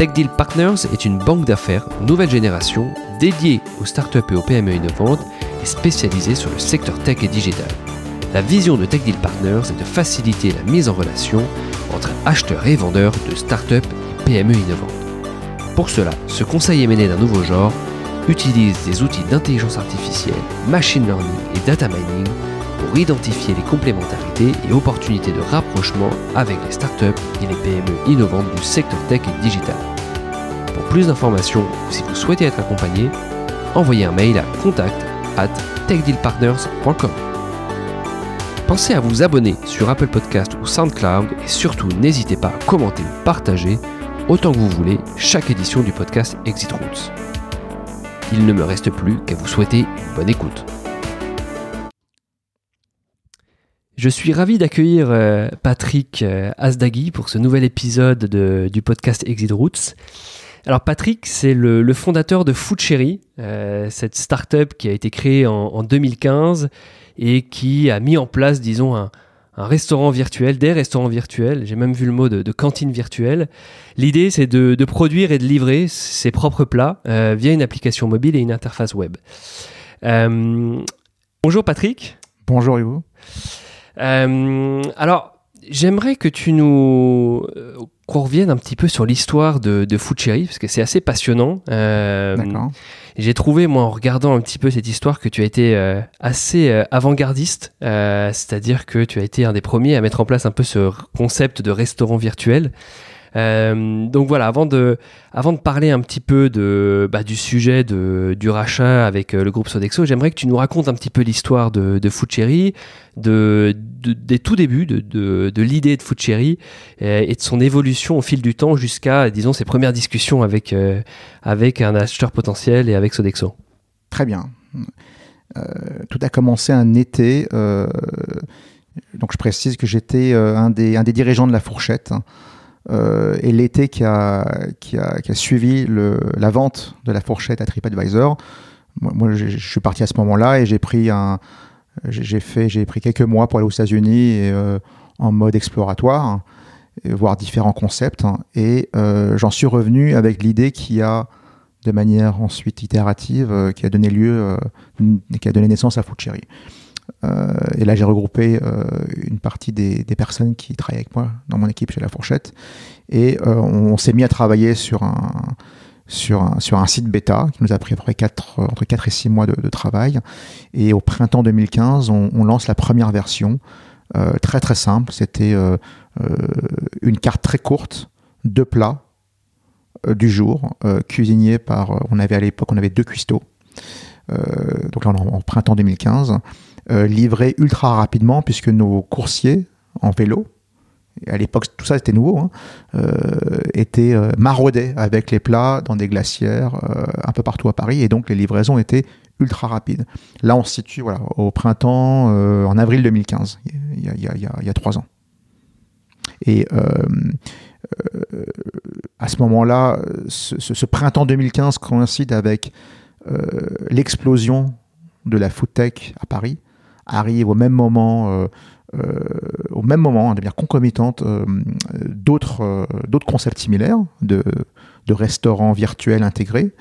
Tech Deal Partners est une banque d'affaires nouvelle génération dédiée aux startups et aux PME innovantes et spécialisée sur le secteur tech et digital. La vision de Tech Deal Partners est de faciliter la mise en relation entre acheteurs et vendeurs de startups et PME innovantes. Pour cela, ce conseil émené d'un nouveau genre utilise des outils d'intelligence artificielle, machine learning et data mining pour identifier les complémentarités et opportunités de rapprochement avec les startups et les PME innovantes du secteur tech et digital. Pour plus d'informations ou si vous souhaitez être accompagné, envoyez un mail à contact at techdealpartners.com. Pensez à vous abonner sur Apple Podcast ou SoundCloud et surtout n'hésitez pas à commenter ou partager autant que vous voulez chaque édition du podcast Exit Routes. Il ne me reste plus qu'à vous souhaiter une bonne écoute. Je suis ravi d'accueillir euh, Patrick euh, Asdaghi pour ce nouvel épisode du podcast Exit Routes. Alors Patrick, c'est le, fondateur de Food Cherry, euh, cette startup qui a été créée en, 2015 et qui a mis en place, disons, un, restaurant virtuel, des restaurants virtuels. J'ai même vu le mot de, cantine virtuelle. L'idée, c'est de, produire et de livrer ses propres plats via une application mobile et une interface web. bonjour Patrick. Bonjour Hugo. Alors, j'aimerais que tu nous qu'on revienne un petit peu sur l'histoire de, de parce que c'est assez passionnant. Euh, j'ai trouvé, moi, en regardant un petit peu cette histoire, que tu as été euh, assez euh, avant-gardiste, c'est-à-dire que tu as été un des premiers à mettre en place un peu ce concept de restaurant virtuel. Euh, donc voilà, avant de, parler un petit peu bah, du sujet du rachat avec euh, le groupe Sodexo, j'aimerais que tu nous racontes un petit peu l'histoire de, de des tout débuts de, l'idée de Cherry euh, et, de son évolution au fil du temps jusqu'à, disons, ses premières discussions avec, un acheteur potentiel et avec Sodexo. Très bien. tout a commencé un été. donc je précise que j'étais un, des, un des dirigeants de la fourchette. Euh, et l'été qui a, qui, a, qui a, suivi la vente de la fourchette à TripAdvisor, moi, je suis parti à ce moment-là et j'ai pris pris quelques mois pour aller aux États-Unis euh, en mode exploratoire, voir différents concepts. Hein, et euh, j'en suis revenu avec l'idée qui a, de manière ensuite itérative, qui a donné lieu, qui a donné naissance à Food euh, et là, j'ai regroupé euh, une partie des, personnes qui travaillent avec moi dans mon équipe chez La Fourchette. Et euh, on, s'est mis à travailler sur un, sur un, sur un site bêta qui nous a pris à peu près 4, entre 4 et 6 mois de, travail. Et au printemps 2015, on, lance la première version, très très simple. C'était une carte très courte, de plats du jour, cuisinés par, on avait à l'époque, deux cuistots. donc là, en printemps 2015. Euh, livré ultra rapidement puisque nos coursiers en vélo, à l'époque tout ça était nouveau, hein, euh, étaient euh, maraudés avec les plats dans des glacières un peu partout à Paris et donc les livraisons étaient ultra rapides. Là on se situe au printemps, en avril 2015, il y a, trois ans. Et à ce moment-là, ce, printemps 2015 coïncide avec l'explosion de la food tech à Paris arrive au même moment, euh, euh, au même moment, hein, de manière concomitante, euh, d'autres d'autres concepts similaires de, de restaurants virtuels intégrés.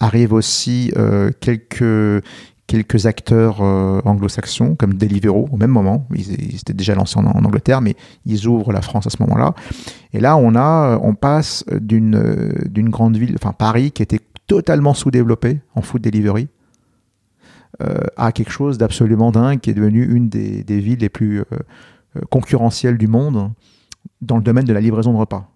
arrivent aussi quelques quelques acteurs anglo-saxons comme Deliveroo au même moment. Ils, étaient déjà lancés en, Angleterre, mais ils ouvrent la France à ce moment-là. Et là, on a, on passe d'une d'une grande ville, enfin Paris, qui était totalement sous-développée en food delivery, a quelque chose d'absolument dingue, qui est devenu une des, des villes les plus concurrentielles du monde dans le domaine de la livraison de repas.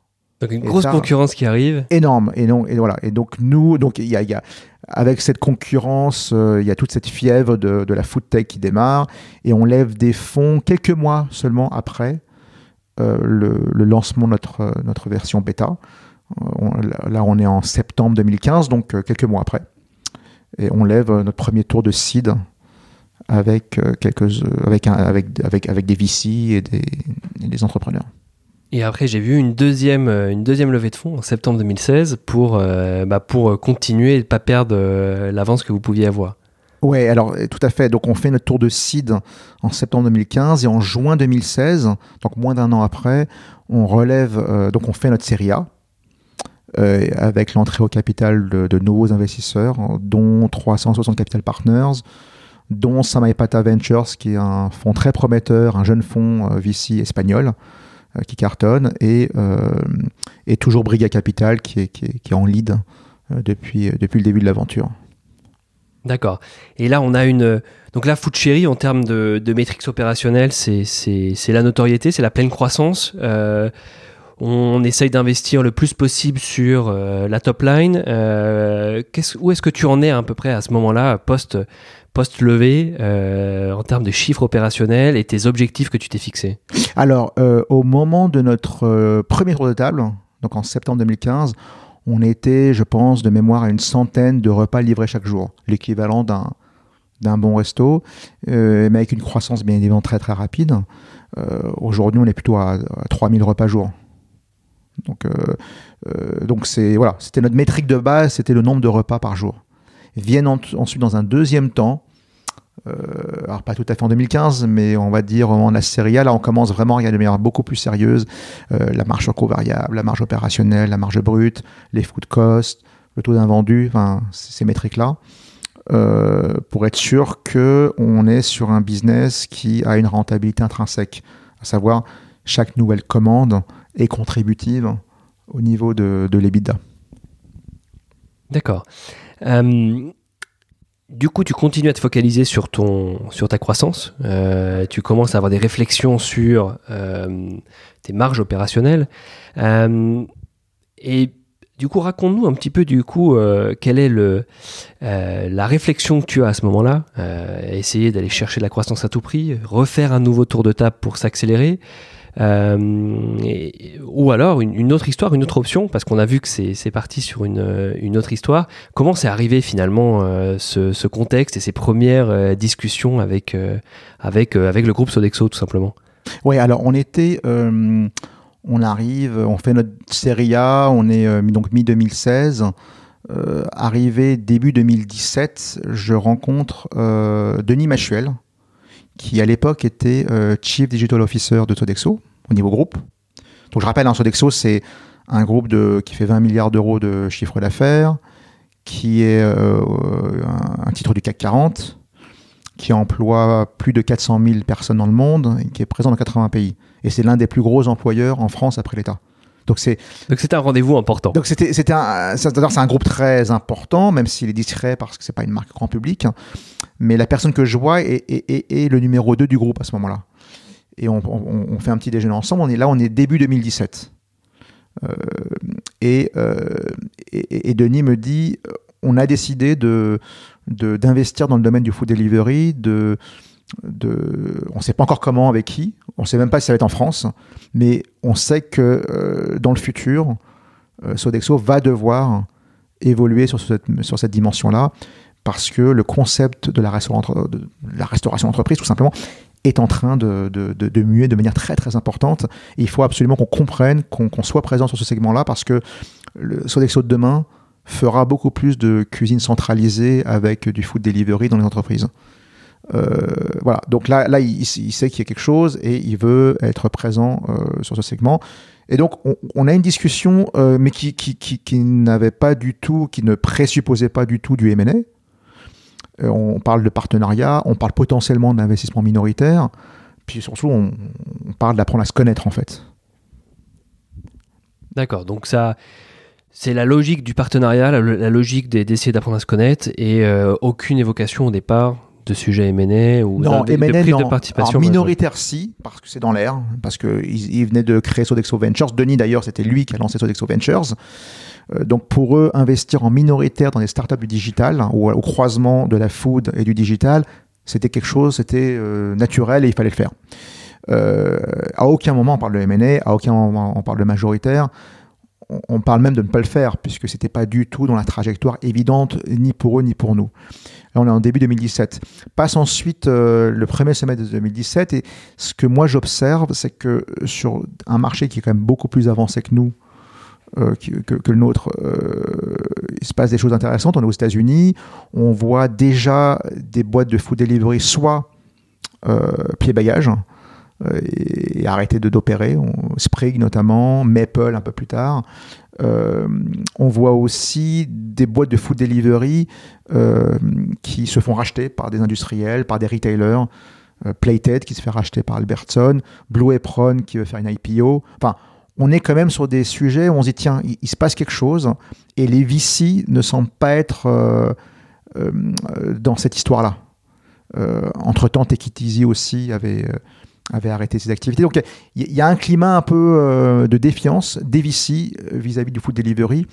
Donc une grosse concurrence qui arrive. Énorme. Et, non, et, voilà. et donc nous, donc il y a, y a, avec cette concurrence, euh, il y a toute cette fièvre de, de, la food tech qui démarre et on lève des fonds quelques mois seulement après euh, le, le, lancement de notre, notre version bêta. Euh, là, on est en septembre 2015, donc quelques mois après. Et on lève notre premier tour de seed avec, quelques, avec, un, avec, avec, avec des VC et des, et des entrepreneurs. Et après, j'ai vu une deuxième, euh, une deuxième levée de fonds en septembre 2016 pour, euh, bah, pour continuer et ne pas perdre euh, l'avance que vous pouviez avoir. Oui, alors tout à fait. Donc on fait notre tour de seed en septembre 2015 et en juin 2016, donc moins d'un an après, on relève, donc on fait notre série A avec l'entrée au capital de, nouveaux investisseurs, dont 360 Capital Partners, dont Samaipata Ventures, qui est un fonds très prometteur, un jeune fonds VC espagnol, euh, qui cartonne et, euh, et toujours Briga Capital qui est, qui est, qui est en lead euh, depuis, depuis le début de l'aventure. D'accord. Et là, on a une. Donc là, Food Cherry, en termes de, de métriques opérationnelles, c'est la notoriété, c'est la pleine croissance. Euh, on essaye d'investir le plus possible sur euh, la top line. Euh, où est-ce que tu en es à peu près à ce moment-là, post, post-levée, euh, en termes de chiffres opérationnels et tes objectifs que tu t'es fixés? Alors, au moment de notre premier tour de table, donc en septembre 2015, on était, je pense, de mémoire à une centaine de repas livrés chaque jour, l'équivalent d'un d'un bon resto, mais avec une croissance bien évidemment très très rapide. Aujourd'hui, on est plutôt à, à 3000 repas jour. Donc, euh, euh, donc c'est voilà, c'était notre métrique de base, c'était le nombre de repas par jour. Viennent ensuite dans un deuxième temps, euh, alors pas tout à fait en 2015, mais on va dire en la série A, là on commence vraiment à regarder de manière beaucoup plus sérieuse la marge sur variable, la marge opérationnelle, la marge brute, les food costs, le taux d'invendu, enfin ces métriques-là, pour être sûr que on est sur un business qui a une rentabilité intrinsèque, à savoir chaque nouvelle commande et contributive au niveau de, de l'EBITDA. D'accord. Euh, du coup, tu continues à te focaliser sur, ton, sur ta croissance. Euh, tu commences à avoir des réflexions sur euh, tes marges opérationnelles. et du coup, raconte-nous un petit peu du coup quelle est le, la réflexion que tu as à ce moment-là. essayer d'aller chercher la croissance à tout prix, refaire un nouveau tour de table pour s'accélérer. Euh, ou alors une, autre histoire, une autre option, parce qu'on a vu que c'est parti sur une, une, autre histoire. Comment c'est arrivé finalement euh, ce, contexte et ces premières euh, discussions avec, le groupe Sodexo tout simplement? Oui, alors on était on arrive, on fait notre série A, on est donc mi-2016. arrivé début 2017, je rencontre Denis Machuel, qui à l'époque était euh, Chief Digital Officer de Sodexo au niveau groupe. Donc je rappelle, un hein, Sodexo, c'est un groupe de, qui fait 20 milliards d'euros de chiffre d'affaires, qui est euh, un, titre du CAC 40, qui emploie plus de 400 000 personnes dans le monde et qui est présent dans 80 pays. Et c'est l'un des plus gros employeurs en France après l'État. Donc c'est donc c'était un rendez-vous important. Donc c'était c'était un c'est un groupe très important même s'il est discret parce que c'est pas une marque grand public. Mais la personne que je vois est, est, est, le numéro 2 du groupe à ce moment-là. Et on, on, fait un petit déjeuner ensemble. On est là, on est début 2017. Euh, et, euh, et, et, Denis me dit on a décidé de d'investir dans le domaine du food delivery, de de, on ne sait pas encore comment, avec qui, on ne sait même pas si ça va être en France, mais on sait que euh, dans le futur, euh, Sodexo va devoir évoluer sur cette, dimension-là, parce que le concept de la, de restauration d'entreprise, tout simplement, est en train de, de, de, muer de manière très très importante. il faut absolument qu'on comprenne, qu'on soit présent sur ce segment-là, parce que Sodexo de demain fera beaucoup plus de cuisine centralisée avec du food delivery dans les entreprises. Euh, voilà, donc là, là il, sait qu'il y a quelque chose et il veut être présent euh, sur ce segment. Et donc, on, a une discussion, euh, mais qui, qui, qui, n'avait pas du tout, qui ne présupposait pas du tout du M&A. on parle de partenariat, on parle potentiellement d'investissement minoritaire, puis surtout, on parle d'apprendre à se connaître en fait. D'accord, donc ça, C'est la logique du partenariat, la, logique d'essayer d'apprendre à se connaître et aucune évocation au départ de sujets M&A ou non, de, M&A, de, de participation minoritaire si parce que c'est dans l'air parce que il, venait de créer Sodexo Ventures. Denis d'ailleurs c'était lui qui a lancé Sodexo Ventures. Euh, donc pour eux investir en minoritaire dans des startups du digital hein, ou au croisement de la food et du digital c'était quelque chose c'était euh, naturel et il fallait le faire. Euh, à aucun moment on parle de M&A à aucun moment on parle de majoritaire on parle même de ne pas le faire, puisque c'était pas du tout dans la trajectoire évidente, ni pour eux, ni pour nous. Là, on est en début 2017. Passe ensuite euh, le premier semestre de 2017, et ce que moi j'observe, c'est que sur un marché qui est quand même beaucoup plus avancé que nous, euh, que, le nôtre, euh, il se passe des choses intéressantes. On est aux États-Unis, on voit déjà des boîtes de food delivery, soit pied-bagage, euh, et, arrêté de d'opérer. Sprig notamment, Maple un peu plus tard. Euh, on voit aussi des boîtes de food delivery euh, qui se font racheter par des industriels, par des retailers. Playted qui se fait racheter par Albertson, Blue Apron qui veut faire une IPO. Enfin, on est quand même sur des sujets où on se dit tiens, il, se passe quelque chose et les VC ne semblent pas être dans cette histoire-là. entre-temps, Take aussi avait avait arrêté ses activités. Donc il y, a un climat un peu euh, de défiance d'Evici euh, vis-à-vis du food delivery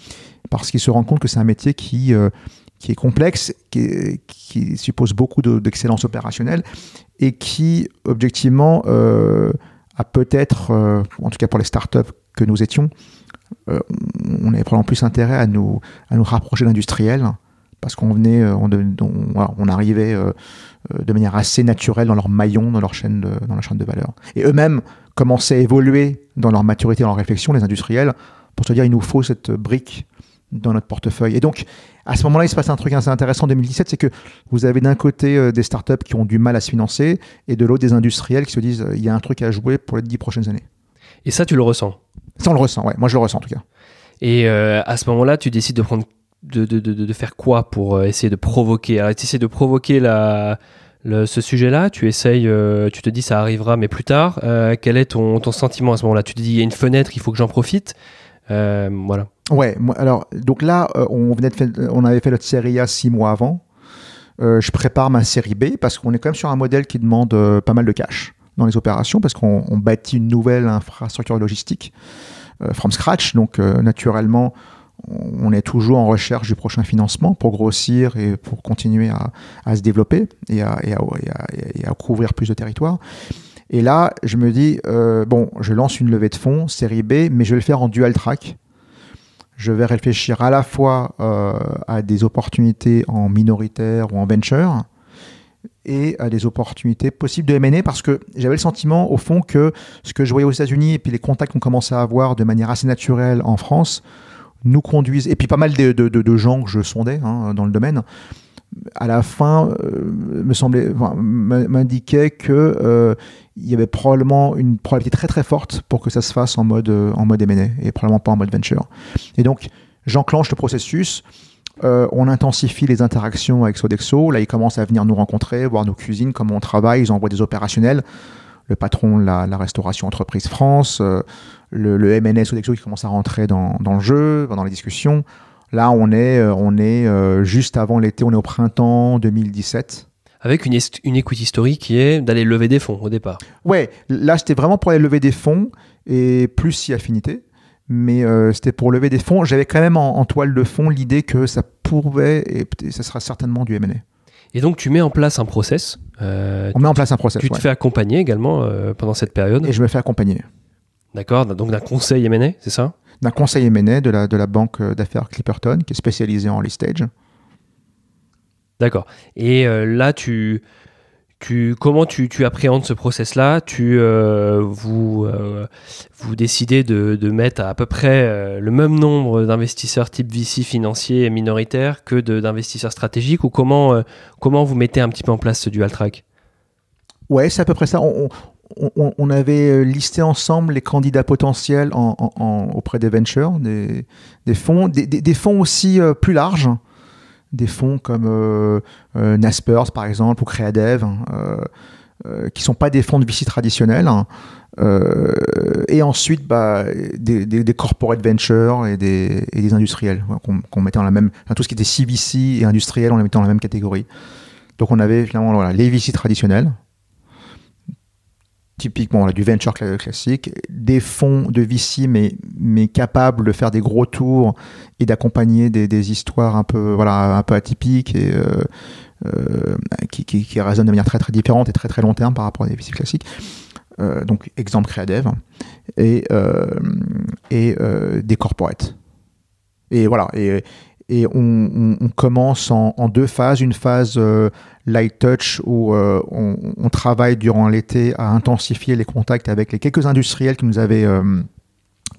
parce qu'il se rend compte que c'est un métier qui, euh, qui est complexe, qui, qui suppose beaucoup d'excellence opérationnelle et qui, objectivement, a peut-être, en tout cas pour les startups que nous étions, on avait probablement plus intérêt à nous, à nous rapprocher d'industriels parce qu'on venait, on, on arrivait euh, de manière assez naturelle dans leur maillon, dans leur chaîne de, dans la chaîne de valeur. Et eux-mêmes commençaient à évoluer dans leur maturité, dans leur réflexion, les industriels, pour se dire il nous faut cette brique dans notre portefeuille. Et donc, à ce moment-là, il se passe un truc assez intéressant en 2017, c'est que vous avez d'un côté euh, des startups qui ont du mal à se financer, et de l'autre des industriels qui se disent il y a un truc à jouer pour les dix prochaines années. Et ça, tu le ressens? Ça, on le ressent, ouais. Moi, je le ressens en tout cas. Et euh, à ce moment-là, tu décides de prendre de, de, de, de, faire quoi pour euh, essayer de provoquer? Alors, tu essaies de provoquer la, le, ce sujet-là Tu essayes, euh, tu te dis ça arrivera, mais plus tard. Euh, quel est ton, ton sentiment à ce moment-là? Tu te dis il y a une fenêtre, il faut que j'en profite. Voilà. Ouais, alors, donc là, on, venait de on avait fait notre série A six mois avant. je prépare ma série B parce qu'on est quand même sur un modèle qui demande pas mal de cash dans les opérations parce qu'on bâtit une nouvelle infrastructure logistique from scratch. Donc, naturellement, on est toujours en recherche du prochain financement pour grossir et pour continuer à, se développer et à, couvrir plus de territoires. Et là, je me dis, euh, bon, je lance une levée de fonds, série B, mais je vais le faire en dual track. Je vais réfléchir à la fois euh, à des opportunités en minoritaire ou en venture et à des opportunités possibles de M&A parce que j'avais le sentiment au fond que ce que je voyais aux États-Unis et puis les contacts qu'on commençait à avoir de manière assez naturelle en France, nous conduisent, et puis pas mal de, gens que je sondais hein, dans le domaine, à la fin euh, me semblait que euh, il y avait probablement une probabilité très très forte pour que ça se fasse en mode en mode et probablement pas en mode venture. Et donc j'enclenche le processus. Euh, on intensifie les interactions avec Sodexo. Là, ils commencent à venir nous rencontrer, voir nos cuisines, comment on travaille. Ils envoient des opérationnels. Le patron de la, la restauration entreprise France, le, le MNS Sodexo qui commence à rentrer dans, dans, le jeu, dans les discussions. Là, on est, euh, on est euh, juste avant l'été, on est au printemps 2017. Avec une, une equity story qui est d'aller lever des fonds au départ. Ouais, là c'était vraiment pour aller lever des fonds et plus si affinité. Mais euh, c'était pour lever des fonds. J'avais quand même en, toile de fond l'idée que ça pouvait et ça sera certainement du M&A. Et donc tu mets en place un process. on met en place un process. Tu te fais accompagner également pendant cette période. Et je me fais accompagner. D'accord, donc d'un conseil M&A, c'est ça? D'un conseil M&A de la, de la banque d'affaires Clipperton, qui est spécialisée en early stage. D'accord. Et euh, là, tu, tu, comment tu, tu appréhendes ce process-là? Tu euh, vous, euh, vous décidez de, de, mettre à, peu près le même nombre d'investisseurs type VC financiers et minoritaires que d'investisseurs stratégiques? Ou comment, comment vous mettez un petit peu en place ce dual track? Ouais, c'est à peu près ça. On, on, avait euh, listé ensemble les candidats potentiels auprès des ventures, des, fonds, des, fonds aussi euh, plus larges, des fonds comme euh, Naspers par exemple ou Creadev, qui sont pas des fonds de VC traditionnels. Hein. et ensuite, bah, des, des, corporate ventures et des, et des industriels qu'on mettait dans la même, tout ce qui était CVC et industriel, on les mettait dans la même catégorie. Donc on avait finalement voilà, les VC traditionnels, typiquement du venture classique, des fonds de VC mais, mais capables de faire des gros tours et d'accompagner des, histoires un peu, voilà, un peu atypiques et euh, euh, qui, qui, résonnent de manière très très différente et très très long terme par rapport à des VC classiques. Euh, donc exemple Créadev et, et des corporates. Et voilà, et, et on, commence en, deux phases. Une phase euh, light touch où euh, on, travaille durant l'été à intensifier les contacts avec les quelques industriels qui nous avaient, euh,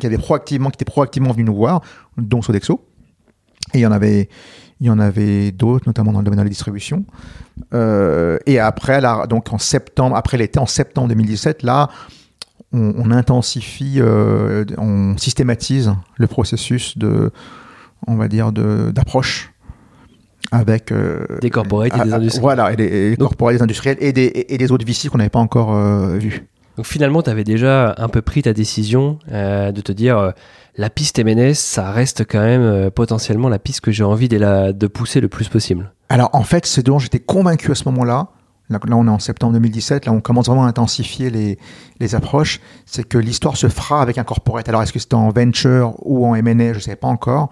qui avaient proactivement, qui étaient proactivement venus nous voir, dont Sodexo. Et il y en avait, il y en avait d'autres, notamment dans le domaine de la distribution. et après, là, donc en septembre, après l'été, en septembre 2017, là, on, on intensifie, on systématise le processus de on va dire, d'approche avec euh, des corporates et des industriels. Voilà, et des, des industriels et des, et des autres VC qu'on n'avait pas encore euh, vus. Donc finalement, tu avais déjà un peu pris ta décision euh, de te dire la piste MNS, ça reste quand même potentiellement la piste que j'ai envie de, la, de pousser le plus possible. Alors en fait, c'est dont j'étais convaincu à ce moment-là. Là, on est en septembre 2017, là on commence vraiment à intensifier les, les approches. C'est que l'histoire se fera avec un corporate. Alors est-ce que c'était en venture ou en M&A, je ne sais pas encore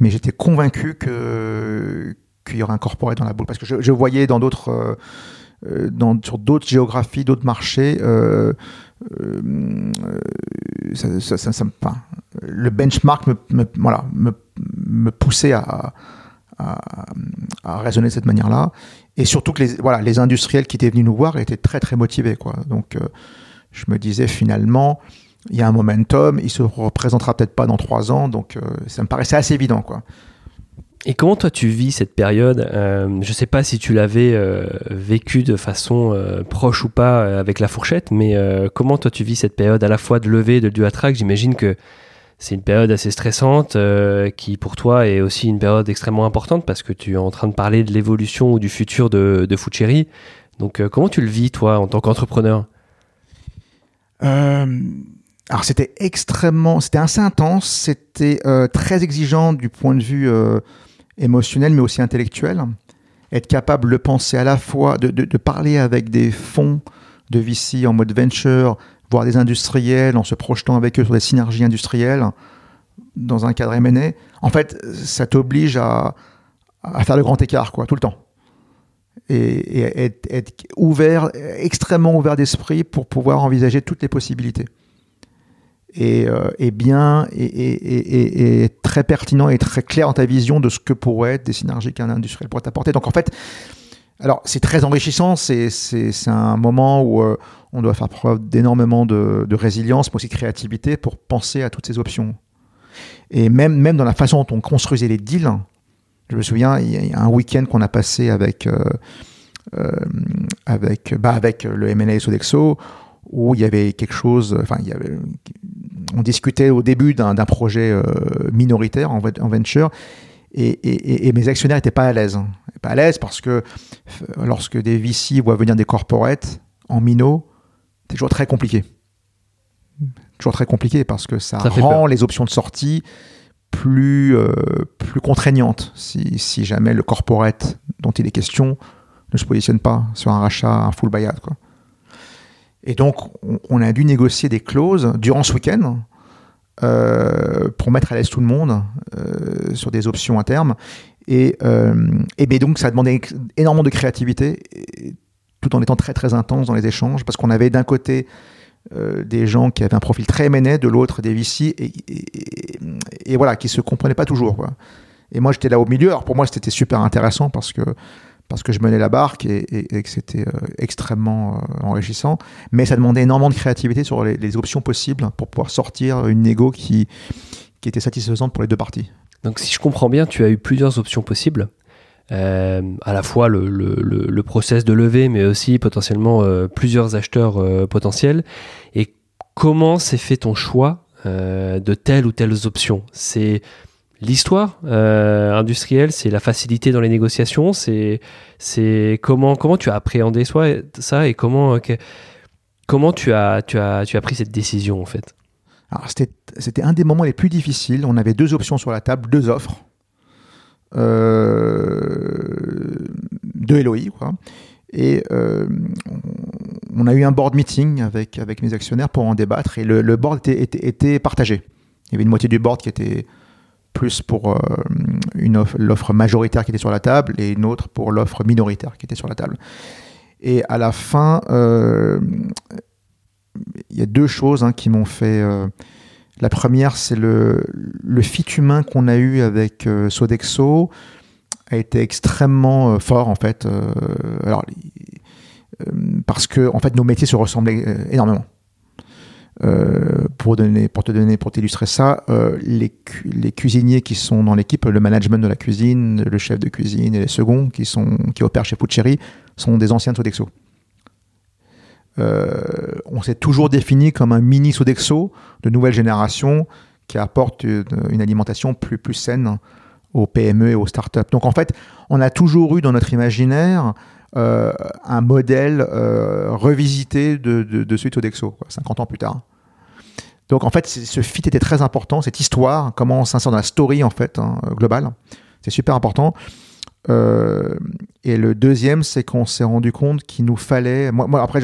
mais j'étais convaincu que qu'il y aurait un corporate dans la boule parce que je, voyais dans d'autres euh, euh, dans, sur d'autres géographies, d'autres marchés, euh, ça, ça, ça, le benchmark me, me, voilà, me, me poussait à, à, à, raisonner de cette manière-là. Et surtout que les, voilà, les industriels qui étaient venus nous voir étaient très très motivés. Quoi. Donc je me disais finalement, il y a un momentum, il se représentera peut-être pas dans trois ans, donc euh, ça me paraissait assez évident, quoi. Et comment toi tu vis cette période euh, Je sais pas si tu l'avais euh, vécu de façon proche ou pas avec la fourchette, mais comment toi tu vis cette période à la fois de levée de du attract J'imagine que c'est une période assez stressante qui pour toi est aussi une période extrêmement importante parce que tu es en train de parler de l'évolution ou du futur de, de. Donc comment tu le vis toi en tant qu'entrepreneur? Alors c'était extrêmement, c'était assez intense, c'était euh, très exigeant du point de vue euh, émotionnel mais aussi intellectuel. Être capable de penser à la fois, de, parler avec des fonds de VC en mode venture, voire des industriels en se projetant avec eux sur des synergies industrielles dans un cadre M&A. En fait, ça t'oblige à, faire le grand écart, quoi, tout le temps. Et, et être, être ouvert, extrêmement ouvert d'esprit pour pouvoir envisager toutes les possibilités et, euh, bien et, très pertinent et très clair dans ta vision de ce que pourrait être des synergies qu'un industriel pourrait t'apporter. Donc en fait, alors c'est très enrichissant, c'est un moment où euh, on doit faire preuve d'énormément de, résilience, mais aussi de créativité pour penser à toutes ces options. Et même, même dans la façon dont on construisait les deals, je me souviens, il y a un week-end qu'on a passé avec, euh, avec, bah, avec le MNA Sodexo, où il y avait quelque chose, enfin, il y avait, on discutait au début d'un projet euh, minoritaire en, venture, et, mes actionnaires n'étaient pas à l'aise. Pas à l'aise parce que lorsque des VC voient venir des corporates en minot, c'est toujours très compliqué. Toujours très compliqué parce que ça, rend les options de sortie plus, euh, plus contraignantes si, si, jamais le corporate dont il est question ne se positionne pas sur un rachat, un full buyout. Quoi. Et donc, on, a dû négocier des clauses durant ce week-end euh, pour mettre à l'aise tout le monde euh, sur des options à terme. Et, euh, donc, ça a demandé énormément de créativité, tout en étant très très intense dans les échanges, parce qu'on avait d'un côté des gens qui avaient un profil très mené, de l'autre des VC, et, voilà, qui se comprenaient pas toujours. Et moi, j'étais là au milieu. Alors pour moi, c'était super intéressant parce que parce que je menais la barque et, que c'était euh, extrêmement euh, enrichissant. Mais ça demandait énormément de créativité sur les, options possibles pour pouvoir sortir une négo qui, était satisfaisante pour les deux parties. Donc si je comprends bien, tu as eu plusieurs options possibles. Euh, à la fois le, le, process de levée, mais aussi potentiellement plusieurs acheteurs potentiels. Et comment s'est fait ton choix de telle ou telle option C'est l'histoire industrielle, c'est la facilité dans les négociations, c'est comment tu as appréhendé ça et comment comment tu as pris cette décision en fait? c'était un des moments les plus difficiles. On avait deux options sur la table, deux offres. de Eloï, quoi. Et on a eu un board meeting avec, mes actionnaires pour en débattre et le, board était, partagé. Il y avait une moitié du board qui était plus pour euh, l'offre majoritaire qui était sur la table et une autre pour l'offre minoritaire qui était sur la table. Et à la fin, euh, il y a deux choses hein, qui m'ont fait. Euh, la première, c'est le, fit humain qu'on a eu avec Sodexo a été extrêmement fort en fait. parce que en fait nos métiers se ressemblaient énormément. Euh, pour, donner, te donner, pour t'illustrer ça, les, les, cuisiniers qui sont dans l'équipe, le management de la cuisine, le chef de cuisine et les seconds qui, sont, qui opèrent chez Pucceri sont des anciens de Sodexo. on s'est toujours défini comme un mini Sodexo de nouvelle génération qui apporte une, une, alimentation plus, plus saine aux PME et aux startups. Donc en fait, on a toujours eu dans notre imaginaire euh, un modèle euh, revisité de, de, de celui 50 ans plus tard. Donc en fait, ce fit était très important, cette histoire, comment on s'insère dans la story en fait hein, globale, c'est super important. Euh, et le deuxième, c'est qu'on s'est rendu compte qu'il nous fallait. Moi, moi après,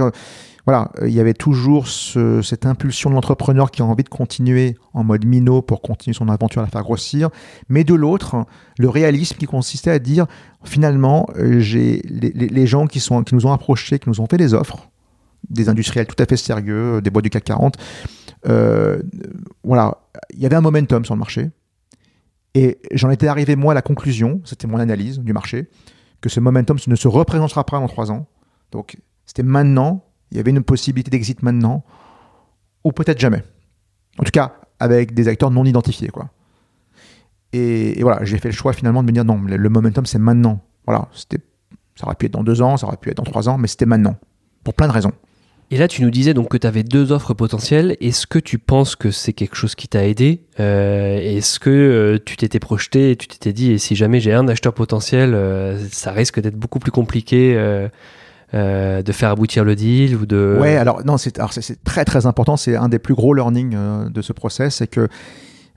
voilà, il y avait toujours cette impulsion de l'entrepreneur qui a envie de continuer en mode minot pour continuer son aventure à la faire grossir, mais de l'autre, le réalisme qui consistait à dire finalement, euh, j'ai les, gens qui, sont, qui nous ont approchés, qui nous ont fait des offres, des industriels tout à fait sérieux, des boîtes du CAC 40, euh, voilà, il y avait un momentum sur le marché. Et j'en étais arrivé, moi, à la conclusion, c'était mon analyse du marché, que ce momentum ne se représentera pas dans trois ans. Donc, c'était maintenant il y avait une possibilité d'exit maintenant, ou peut-être jamais. En tout cas, avec des acteurs non identifiés. Quoi. Et, voilà, j'ai fait le choix finalement de me dire non, le, momentum c'est maintenant. Voilà, c'était, ça aurait pu être dans deux ans, ça aurait pu être dans trois ans, mais c'était maintenant, pour plein de raisons. Et là, tu nous disais donc que tu avais deux offres potentielles. Est-ce que tu penses que c'est quelque chose qui t'a aidé euh, Est-ce que euh, tu t'étais projeté et tu t'étais dit, et si jamais j'ai un acheteur potentiel, euh, ça risque d'être beaucoup plus compliqué euh, de faire aboutir le deal ou de. Ouais, alors non, c'est très très important. C'est un des plus gros learnings euh, de ce process, c'est que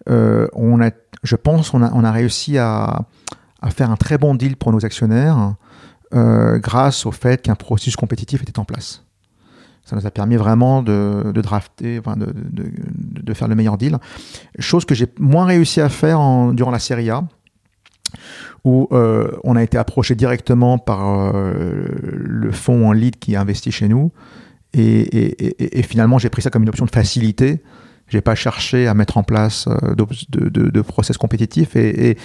euh, on a, je pense, on a, réussi à, faire un très bon deal pour nos actionnaires grâce au fait qu'un processus compétitif était en place. Ça nous a permis vraiment de, drafter, enfin de, de, faire le meilleur deal. Chose que j'ai moins réussi à faire durant la Série A où euh, on a été approché directement par euh, le fonds en lead qui a investi chez nous. Et, finalement, j'ai pris ça comme une option de facilité. J'ai pas cherché à mettre en place euh, de, process compétitifs. Et,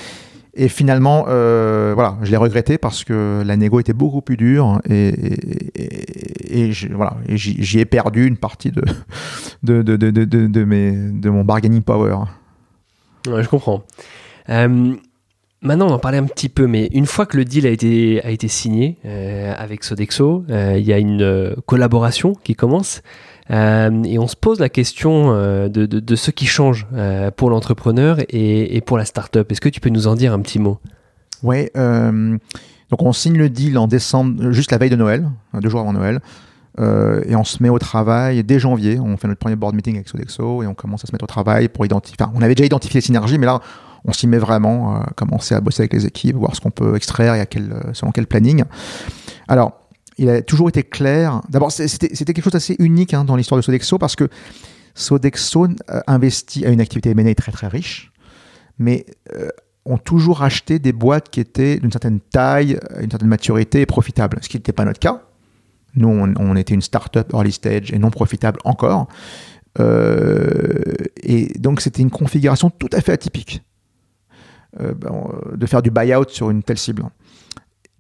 finalement, voilà, je l'ai regretté parce que la négo était beaucoup plus dure. Et, voilà, j'y ai perdu une partie de, de, de, mon bargaining power. Ouais, je comprends. Maintenant, on en parlait un petit peu, mais une fois que le deal a été, signé euh, avec Sodexo, euh, il y a une euh, collaboration qui commence. et on se pose la question de, ce qui change pour l'entrepreneur et, pour la startup. Est-ce que tu peux nous en dire un petit mot? Oui. donc on signe le deal en décembre, juste la veille de Noël, deux jours avant Noël. et on se met au travail dès janvier. On fait notre premier board meeting avec Sodexo et on commence à se mettre au travail pour identifier. Enfin, on avait déjà identifié les synergies, mais là, on s'y met vraiment, à commencer à bosser avec les équipes, voir ce qu'on peut extraire et euh, selon quel planning. Alors, il a toujours été clair. D'abord, c'était quelque chose d'assez unique hein, dans l'histoire de Sodexo parce que Sodexo euh, investit à une activité M&A très très riche, mais euh, ont toujours acheté des boîtes qui étaient d'une certaine taille, une certaine maturité et profitables, ce qui n'était pas notre cas. Nous, on, était une start-up early stage et non profitable encore. et donc, c'était une configuration tout à fait atypique. Euh, ben, euh, de faire du buyout sur une telle cible.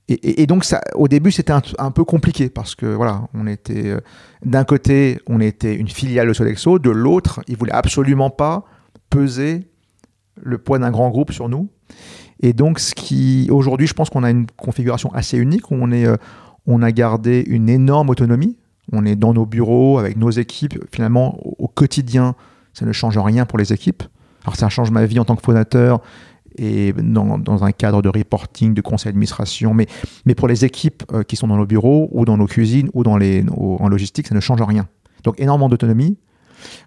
Et, donc, au début, c'était un, peu compliqué parce que voilà, on était euh, d'un côté, on était une filiale de Sodexo, de l'autre, ils voulaient absolument pas peser le poids d'un grand groupe sur nous. Et donc, ce qui aujourd'hui, je pense qu'on a une configuration assez unique. Où on est, on a gardé une énorme autonomie. On est dans nos bureaux avec nos équipes. Finalement, au, quotidien, ça ne change rien pour les équipes. Alors, ça change ma vie en tant que fondateur et dans, un cadre de reporting, de conseil d'administration. Mais, mais pour les équipes euh, qui sont dans nos bureaux ou dans nos cuisines ou dans les, en logistique, ça ne change rien. Donc énormément d'autonomie.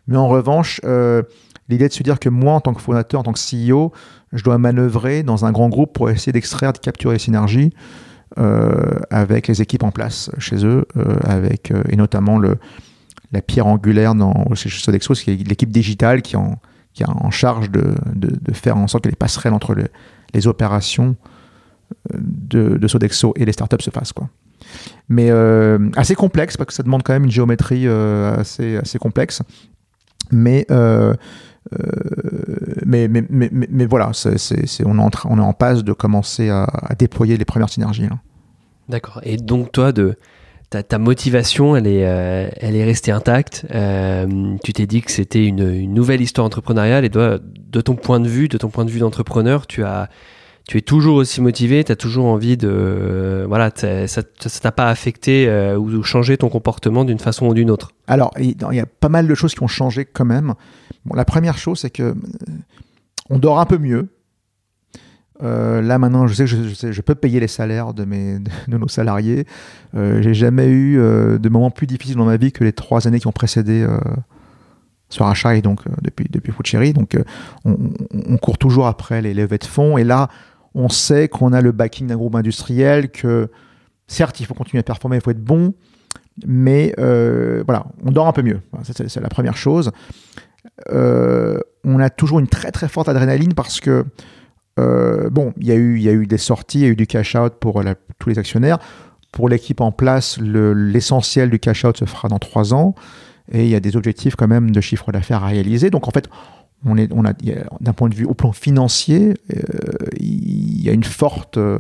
Mais en revanche, euh, l'idée de se dire que moi, en tant que fondateur, en tant que CEO, je dois manœuvrer dans un grand groupe pour essayer d'extraire, de capturer les synergies euh, avec les équipes en place chez eux, avec, et notamment le, la pierre angulaire dans, chez Sodexo, c'est l'équipe digitale qui en qui est en charge de, de, faire en sorte que les passerelles entre les opérations euh, de, de, Sodexo et les startups se fassent. Quoi. Mais euh, assez complexe, parce que ça demande quand même une géométrie euh, assez, assez complexe. Mais, mais, mais, mais, mais, voilà, c'est, c'est, on, est en on est en passe de commencer à, déployer les premières synergies. D'accord. Et donc toi, de, ta, motivation, elle est, euh, elle est restée intacte. Euh, tu t'es dit que c'était une, nouvelle histoire entrepreneuriale et de, de, ton point de vue, de ton point de vue d'entrepreneur, tu as, tu es toujours aussi motivé, tu as toujours envie de, voilà, ça, t'a pas affecté euh, ou changé ton comportement d'une façon ou d'une autre? Alors, il y a pas mal de choses qui ont changé quand même. Bon, la première chose, c'est que on dort un peu mieux. Euh, là maintenant, je sais que je, peux payer les salaires de, mes, de, nos salariés. Euh, j'ai jamais eu euh, de moments plus difficiles dans ma vie que les trois années qui ont précédé euh, ce rachat et donc depuis depuis. Donc on, court toujours après les levées de fonds et là on sait qu'on a le backing d'un groupe industriel que certes il faut continuer à performer, il faut être bon, mais voilà, on dort un peu mieux. C'est la première chose. on a toujours une très très forte adrénaline parce que euh, bon, il y, a eu, y a eu des sorties, il y a eu du cash-out pour tous les actionnaires. Pour l'équipe en place, l'essentiel du cash-out se fera dans trois ans. Et il y a des objectifs quand même de chiffre d'affaires à réaliser. Donc en fait, on on d'un point de vue au plan financier, euh, il y a une forte euh,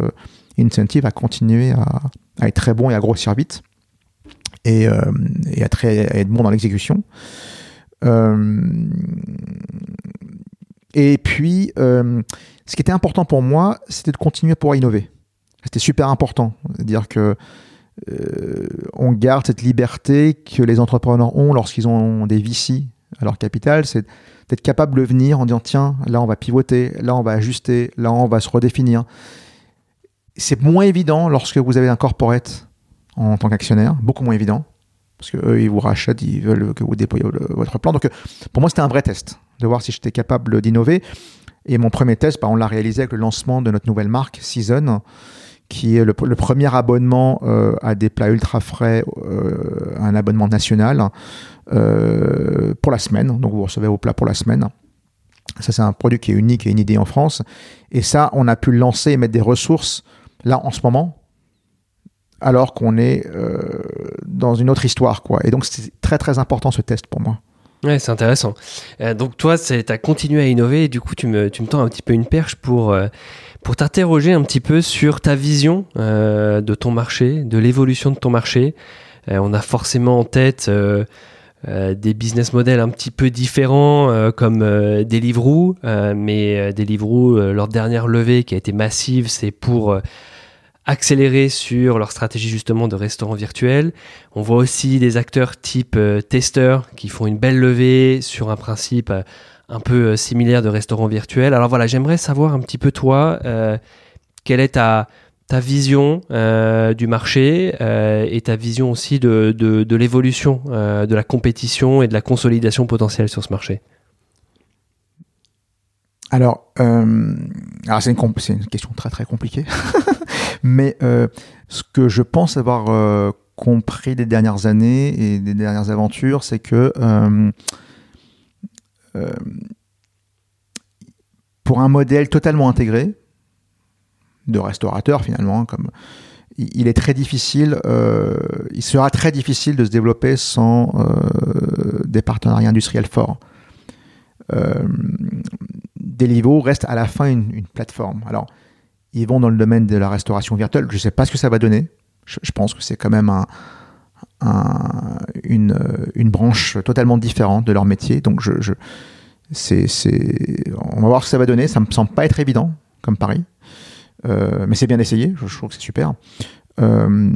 incentive à continuer à, être très bon et à grossir vite et, à, être bon dans l'exécution. et puis, ce qui était important pour moi, c'était de continuer à pouvoir innover. C'était super important. C'est-à-dire que euh, on garde cette liberté que les entrepreneurs ont lorsqu'ils ont des VC à leur capital, c'est d'être capable de venir en disant tiens, là on va pivoter, là on va ajuster, là on va se redéfinir. C'est moins évident lorsque vous avez un corporate en tant qu'actionnaire, beaucoup moins évident, parce qu'eux ils vous rachètent, ils veulent que vous déployiez votre plan. Donc pour moi c'était un vrai test de voir si j'étais capable d'innover. Et mon premier test, bah, on l'a réalisé avec le lancement de notre nouvelle marque, Season, qui est le, premier abonnement euh, à des plats ultra frais, euh, un abonnement national euh, pour la semaine. Donc vous recevez vos plats pour la semaine. Ça, c'est un produit qui est unique et une idée en France. Et ça, on a pu le lancer et mettre des ressources là en ce moment, alors qu'on est dans une autre histoire. Quoi. Et donc, c'est très très important ce test pour moi. Ouais, c'est intéressant. Euh, donc toi, tu as continué à innover et du coup, tu me, tends un petit peu une perche pour, euh, pour t'interroger un petit peu sur ta vision euh, de ton marché, de l'évolution de ton marché. on a forcément en tête des business models un petit peu différents comme Deliveroo, mais Deliveroo, leur dernière levée qui a été massive, c'est pour accélérer sur leur stratégie justement de restaurant virtuel. On voit aussi des acteurs type euh, testeurs qui font une belle levée sur un principe euh, un peu euh, similaire de restaurant virtuel. Alors voilà, j'aimerais savoir un petit peu toi, quelle est ta, ta vision du marché et ta vision aussi de, de, l'évolution de la compétition et de la consolidation potentielle sur ce marché? Alors, alors c'est une, question très très compliquée. Mais euh, ce que je pense avoir euh, compris des dernières années et des dernières aventures, c'est que euh, pour un modèle totalement intégré, de restaurateur finalement, hein, il est très difficile, il sera très difficile de se développer sans des partenariats industriels forts. Deliveroo reste à la fin une, plateforme. Alors, ils vont dans le domaine de la restauration virtuelle. Je ne sais pas ce que ça va donner. Je, pense que c'est quand même un, une, branche totalement différente de leur métier. Donc, on va voir ce que ça va donner. Ça me semble pas être évident comme pari. Euh, mais c'est bien essayé. Je, trouve que c'est super. Euh,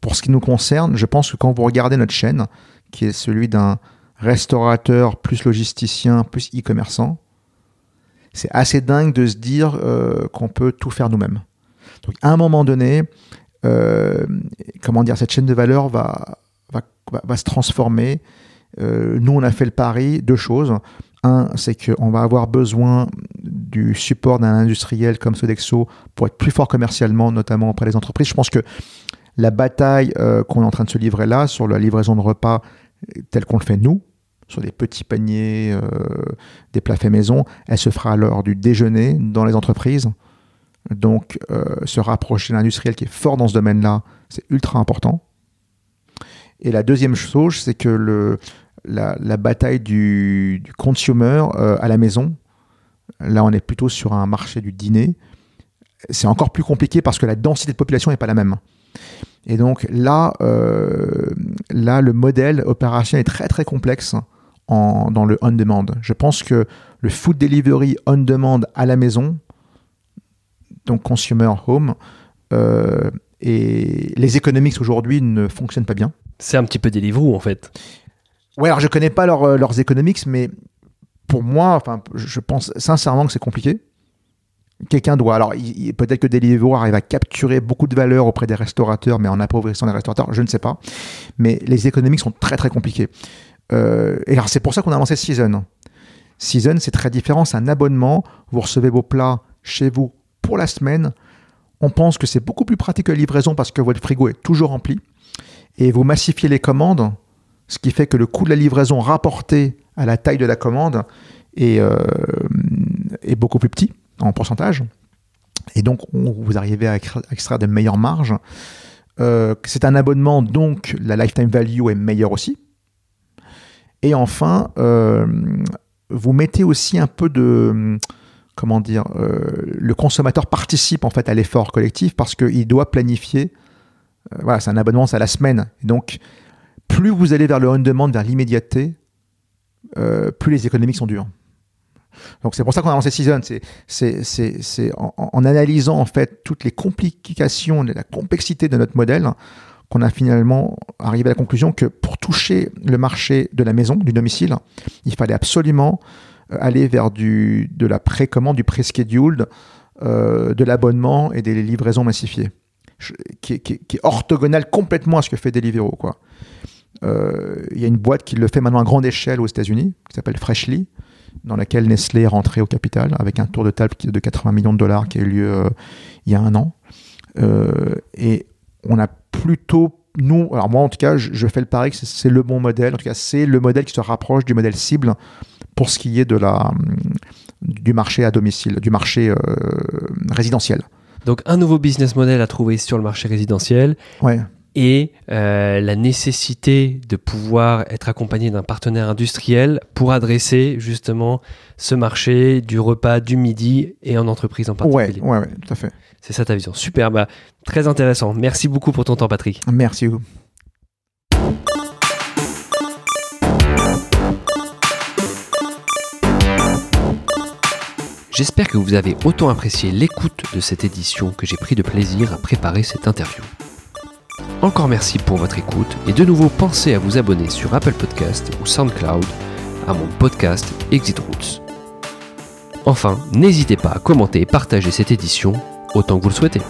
pour ce qui nous concerne, je pense que quand vous regardez notre chaîne, qui est celui d'un restaurateur plus logisticien plus e-commerçant, c'est assez dingue de se dire euh, qu'on peut tout faire nous-mêmes. Donc à un moment donné, euh, comment dire, cette chaîne de valeur va, se transformer. Euh, nous, on a fait le pari, deux choses. Un, c'est qu'on va avoir besoin du support d'un industriel comme Sodexo pour être plus fort commercialement, notamment auprès des entreprises. Je pense que la bataille qu'on est en train de se livrer là sur la livraison de repas telle qu'on le fait nous, sur des petits paniers, euh, des plats maison. Elle se fera l'heure du déjeuner dans les entreprises. Donc, euh, se rapprocher d'un industriel qui est fort dans ce domaine-là, c'est ultra important. Et la deuxième chose, c'est que la, bataille du, consumer euh, à la maison, là, on est plutôt sur un marché du dîner. C'est encore plus compliqué parce que la densité de population n'est pas la même. Et donc là, là, le modèle opérationnel est très très complexe dans le on-demand. Je pense que le food delivery on-demand à la maison, donc consumer home, euh, et les économiques aujourd'hui ne fonctionnent pas bien. C'est un petit peu Deliveroo en fait. Ouais, alors je connais pas euh, leurs économiques, mais pour moi, enfin, je pense sincèrement que c'est compliqué. Quelqu'un doit. Alors, peut-être que Deliveroo arrive à capturer beaucoup de valeur auprès des restaurateurs, mais en appauvrissant les restaurateurs, je ne sais pas. Mais les économiques sont très très compliquées. Euh, et alors c'est pour ça qu'on a lancé Season. Season, c'est très différent, c'est un abonnement. Vous recevez vos plats chez vous pour la semaine. On pense que c'est beaucoup plus pratique que la livraison parce que votre frigo est toujours rempli. Et vous massifiez les commandes, ce qui fait que le coût de la livraison rapporté à la taille de la commande est, euh, beaucoup plus petit en pourcentage. Et donc, vous arrivez à extraire de meilleures marges. Euh, c'est un abonnement, donc la lifetime value est meilleure aussi. Et enfin, euh, vous mettez aussi un peu de comment dire, euh, le consommateur participe en fait à l'effort collectif parce qu'il doit planifier. Euh, voilà, c'est un abonnement, c'est à la semaine. donc, plus vous allez vers le on-demand, vers l'immédiateté, plus les économiques sont dures. Donc c'est pour ça qu'on a lancé Season. C'est en, en, analysant en fait toutes les complications, la complexité de notre modèle, qu'on a finalement arrivé à la conclusion que pour toucher le marché de la maison, du domicile, il fallait absolument euh, aller vers du, de la précommande, du pré-scheduled, euh, de l'abonnement et des livraisons massifiées, qui, est orthogonal complètement à ce que fait Deliveroo. Quoi. Euh, il y a une boîte qui le fait maintenant à grande échelle aux États-Unis, qui s'appelle Freshly, dans laquelle Nestlé est rentré au capital avec un tour de table de 80 millions de dollars qui a eu lieu il y a un an. et on a plutôt nous, alors moi en tout cas, je, fais le pari que c'est le bon modèle. En tout cas, c'est le modèle qui se rapproche du modèle cible pour ce qui est de la, du marché à domicile, du marché euh, résidentiel. Donc un nouveau business model à trouver sur le marché résidentiel. Ouais. Et euh, la nécessité de pouvoir être accompagné d'un partenaire industriel pour adresser justement ce marché du repas du midi et en entreprise en particulier. Ouais, ouais, tout à fait. C'est ça ta vision. Super, bah, très intéressant. Merci beaucoup pour ton temps, Patrick. Merci. J'espère que vous avez autant apprécié l'écoute de cette édition que j'ai pris de plaisir à préparer cette interview. Encore merci pour votre écoute et de nouveau pensez à vous abonner sur Apple Podcast ou SoundCloud à mon podcast Exit Roots. Enfin, n'hésitez pas à commenter et partager cette édition autant que vous le souhaitez.